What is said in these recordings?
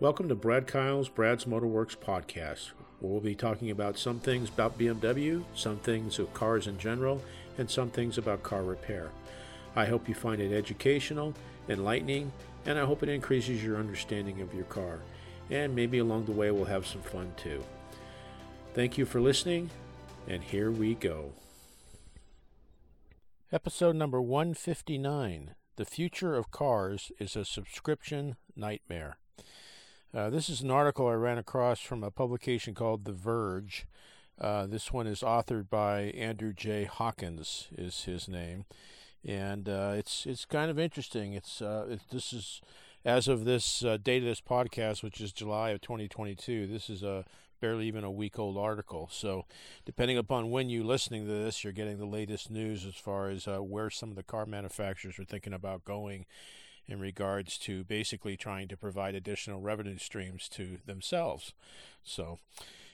Welcome to Brad Kyle's Brad's Motorworks podcast, we'll be talking about some things about BMW, some things of cars in general, and some things about car repair. I hope you find it educational, enlightening, and I hope it increases your understanding of your car. And maybe along the way we'll have some fun too. Thank you for listening, and here we go. Episode number 159 The Future of Cars is a Subscription Nightmare. Uh, this is an article I ran across from a publication called The Verge. Uh, this one is authored by Andrew J. Hawkins, is his name, and uh, it's it's kind of interesting. It's uh, it, this is as of this uh, date of this podcast, which is July of 2022. This is a barely even a week old article. So, depending upon when you're listening to this, you're getting the latest news as far as where some of the car manufacturers are thinking about going in regards to basically trying to provide additional revenue streams to themselves. So,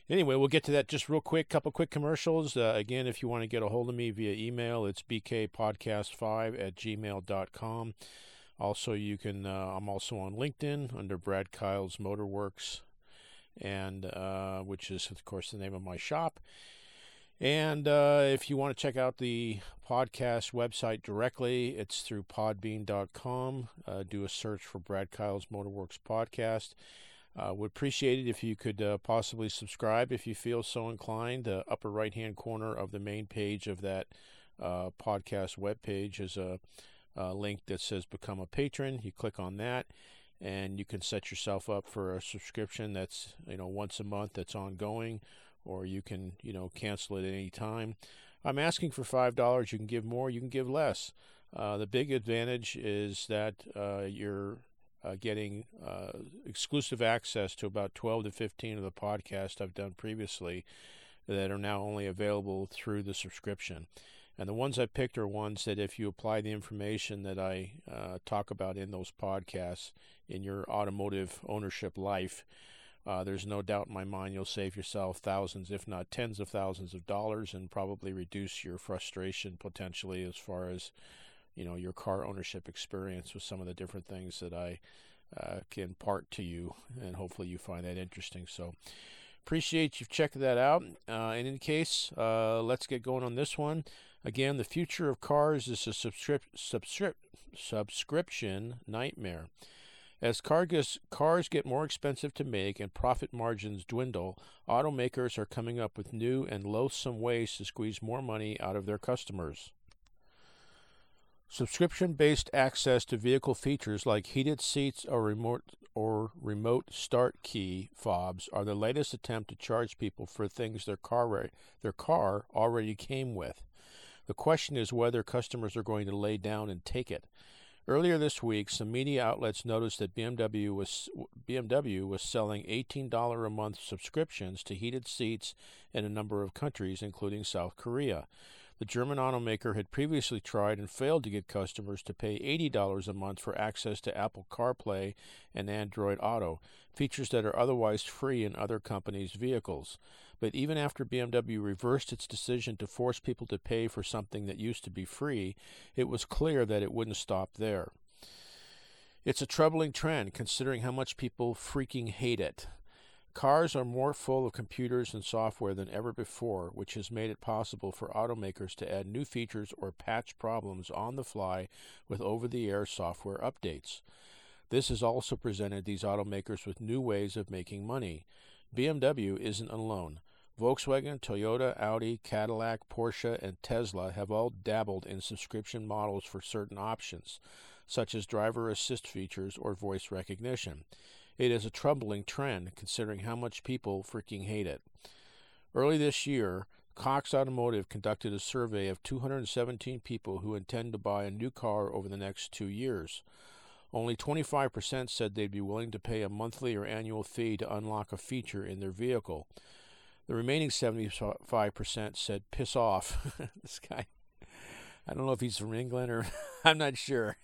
anyway, we'll get to that just real quick. Couple quick commercials. Uh, again, if you want to get a hold of me via email, it's bkpodcast5 at gmail.com. Also, you can. Uh, I'm also on LinkedIn under Brad Kyle's Motorworks, and uh, which is of course the name of my shop. And uh, if you want to check out the podcast website directly, it's through podbean.com. Uh, do a search for Brad Kyle's Motorworks podcast. Uh, would appreciate it if you could uh, possibly subscribe if you feel so inclined. The upper right hand corner of the main page of that uh, podcast webpage is a, a link that says Become a Patron. You click on that and you can set yourself up for a subscription that's you know once a month that's ongoing or you can, you know, cancel it at any time. I'm asking for $5. You can give more, you can give less. Uh, the big advantage is that uh, you're uh, getting uh, exclusive access to about 12 to 15 of the podcasts I've done previously that are now only available through the subscription. And the ones I picked are ones that, if you apply the information that I uh, talk about in those podcasts in your automotive ownership life, uh, there's no doubt in my mind you'll save yourself thousands, if not tens of thousands of dollars, and probably reduce your frustration potentially as far as you know your car ownership experience with some of the different things that I uh, can part to you, and hopefully you find that interesting. So appreciate you checking that out. Uh, in any case, uh, let's get going on this one. Again, the future of cars is a subscrip- subscrip- subscription nightmare. As cars get more expensive to make and profit margins dwindle, automakers are coming up with new and loathsome ways to squeeze more money out of their customers. Subscription based access to vehicle features like heated seats or remote, or remote start key fobs are the latest attempt to charge people for things their car, their car already came with. The question is whether customers are going to lay down and take it. Earlier this week, some media outlets noticed that BMW was BMW was selling $18 a month subscriptions to heated seats in a number of countries, including South Korea. The German automaker had previously tried and failed to get customers to pay $80 a month for access to Apple CarPlay and Android Auto, features that are otherwise free in other companies' vehicles. But even after BMW reversed its decision to force people to pay for something that used to be free, it was clear that it wouldn't stop there. It's a troubling trend considering how much people freaking hate it. Cars are more full of computers and software than ever before, which has made it possible for automakers to add new features or patch problems on the fly with over the air software updates. This has also presented these automakers with new ways of making money. BMW isn't alone. Volkswagen, Toyota, Audi, Cadillac, Porsche, and Tesla have all dabbled in subscription models for certain options, such as driver assist features or voice recognition. It is a troubling trend considering how much people freaking hate it. Early this year, Cox Automotive conducted a survey of 217 people who intend to buy a new car over the next two years. Only 25% said they'd be willing to pay a monthly or annual fee to unlock a feature in their vehicle. The remaining 75% said, piss off. this guy, I don't know if he's from England or I'm not sure.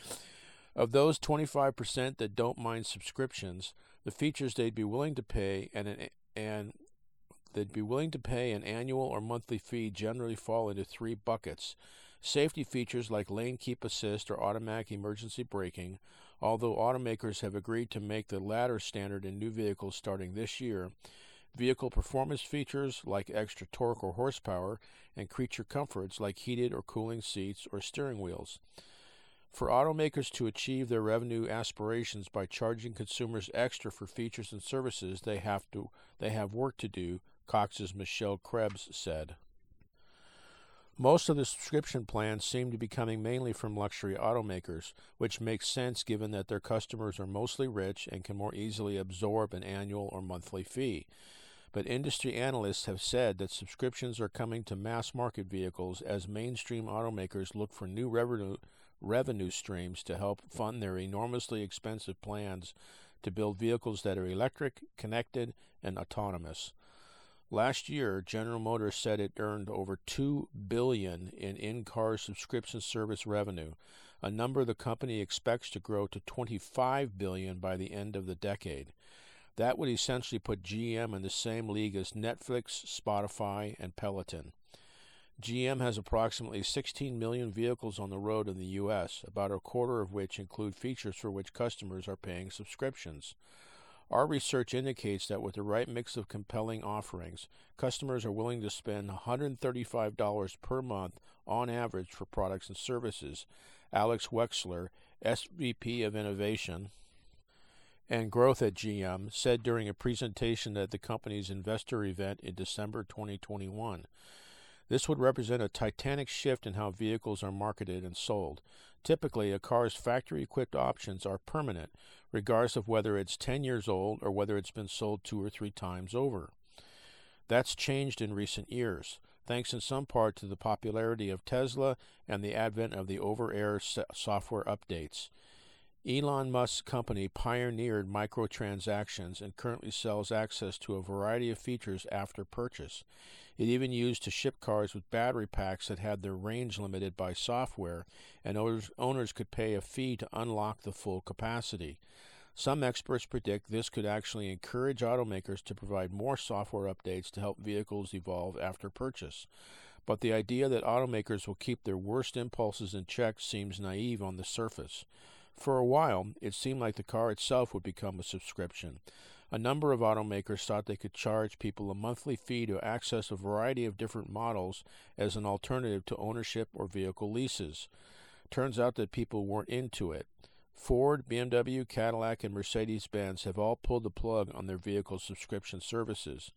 of those 25% that don't mind subscriptions, the features they'd be willing to pay and an, and they'd be willing to pay an annual or monthly fee generally fall into three buckets. Safety features like lane keep assist or automatic emergency braking, Although automakers have agreed to make the latter standard in new vehicles starting this year, vehicle performance features like extra torque or horsepower and creature comforts like heated or cooling seats or steering wheels. For automakers to achieve their revenue aspirations by charging consumers extra for features and services, they have to they have work to do, Cox's Michelle Krebs said. Most of the subscription plans seem to be coming mainly from luxury automakers, which makes sense given that their customers are mostly rich and can more easily absorb an annual or monthly fee. But industry analysts have said that subscriptions are coming to mass market vehicles as mainstream automakers look for new revenue, revenue streams to help fund their enormously expensive plans to build vehicles that are electric, connected, and autonomous. Last year, General Motors said it earned over 2 billion in in-car subscription service revenue, a number the company expects to grow to 25 billion by the end of the decade. That would essentially put GM in the same league as Netflix, Spotify, and Peloton. GM has approximately 16 million vehicles on the road in the U.S., about a quarter of which include features for which customers are paying subscriptions. Our research indicates that with the right mix of compelling offerings, customers are willing to spend $135 per month on average for products and services. Alex Wexler, SVP of Innovation and Growth at GM, said during a presentation at the company's investor event in December 2021. This would represent a titanic shift in how vehicles are marketed and sold. Typically, a car's factory equipped options are permanent, regardless of whether it's 10 years old or whether it's been sold two or three times over. That's changed in recent years, thanks in some part to the popularity of Tesla and the advent of the over air software updates. Elon Musk's company pioneered microtransactions and currently sells access to a variety of features after purchase. It even used to ship cars with battery packs that had their range limited by software, and owners, could pay a fee to unlock the full capacity. Some experts predict this could actually encourage automakers to provide more software updates to help vehicles evolve after purchase. But the idea that automakers will keep their worst impulses in check seems naive on the surface. For a while, it seemed like the car itself would become a subscription. A number of automakers thought they could charge people a monthly fee to access a variety of different models as an alternative to ownership or vehicle leases. Turns out that people weren't into it. Ford, BMW, Cadillac, and Mercedes Benz have all pulled the plug on their vehicle subscription services.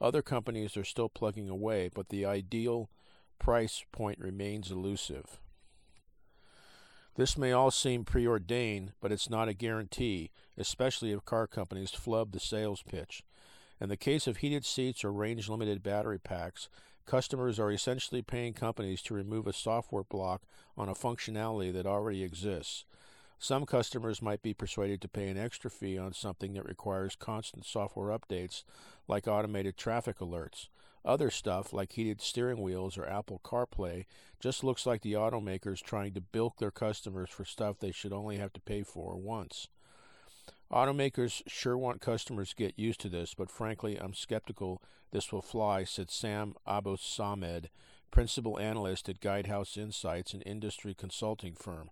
Other companies are still plugging away, but the ideal price point remains elusive. This may all seem preordained, but it's not a guarantee, especially if car companies flub the sales pitch. In the case of heated seats or range limited battery packs, customers are essentially paying companies to remove a software block on a functionality that already exists. Some customers might be persuaded to pay an extra fee on something that requires constant software updates, like automated traffic alerts. Other stuff, like heated steering wheels or Apple CarPlay, just looks like the automakers trying to bilk their customers for stuff they should only have to pay for once. Automakers sure want customers to get used to this, but frankly, I'm skeptical this will fly, said Sam Abuelsamid, principal analyst at Guidehouse Insights, an industry consulting firm.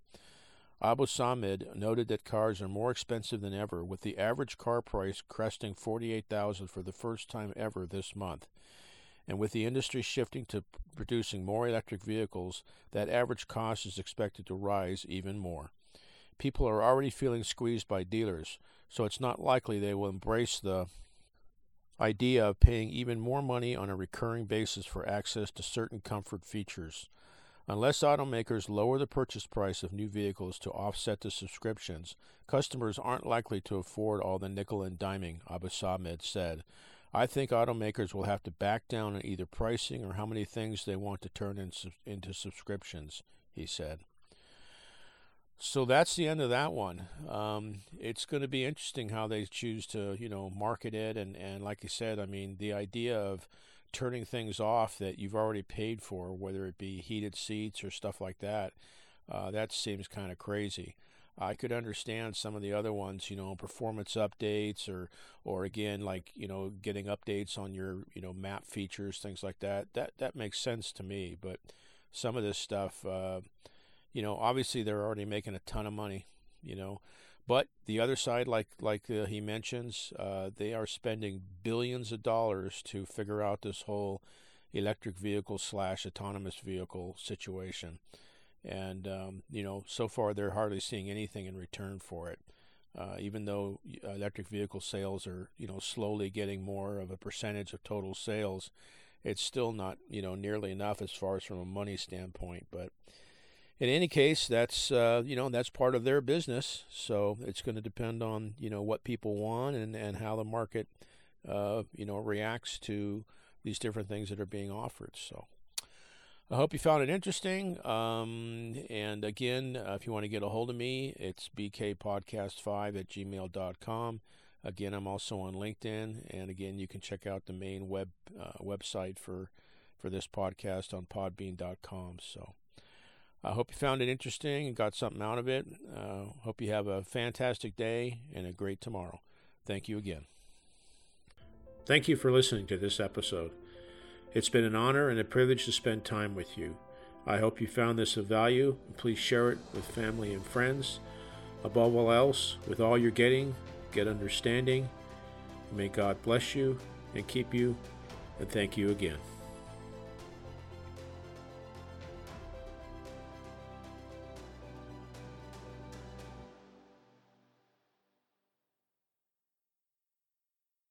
Abuelsamid noted that cars are more expensive than ever, with the average car price cresting 48000 for the first time ever this month. And with the industry shifting to producing more electric vehicles, that average cost is expected to rise even more. People are already feeling squeezed by dealers, so it's not likely they will embrace the idea of paying even more money on a recurring basis for access to certain comfort features. Unless automakers lower the purchase price of new vehicles to offset the subscriptions, customers aren't likely to afford all the nickel and diming, Abuelsamid said. I think automakers will have to back down on either pricing or how many things they want to turn in, into subscriptions, he said. So that's the end of that one. Um, it's going to be interesting how they choose to, you know, market it. And, and like you said, I mean, the idea of turning things off that you've already paid for, whether it be heated seats or stuff like that, uh, that seems kind of crazy. I could understand some of the other ones, you know, performance updates or or again like, you know, getting updates on your, you know, map features, things like that. That that makes sense to me, but some of this stuff uh, you know, obviously they're already making a ton of money, you know, But the other side, like like uh, he mentions, uh, they are spending billions of dollars to figure out this whole electric vehicle slash autonomous vehicle situation, and um, you know so far they're hardly seeing anything in return for it. Uh, even though electric vehicle sales are you know slowly getting more of a percentage of total sales, it's still not you know nearly enough as far as from a money standpoint. But in any case, that's uh, you know that's part of their business. So it's going to depend on you know what people want and and how the market uh, you know reacts to these different things that are being offered. So. I hope you found it interesting. Um, and again, uh, if you want to get a hold of me, it's bkpodcast5 at gmail.com. Again, I'm also on LinkedIn, and again, you can check out the main web uh, website for for this podcast on Podbean.com. So, I hope you found it interesting and got something out of it. Uh, hope you have a fantastic day and a great tomorrow. Thank you again. Thank you for listening to this episode. It's been an honor and a privilege to spend time with you. I hope you found this of value. Please share it with family and friends. Above all else, with all you're getting, get understanding. May God bless you and keep you, and thank you again.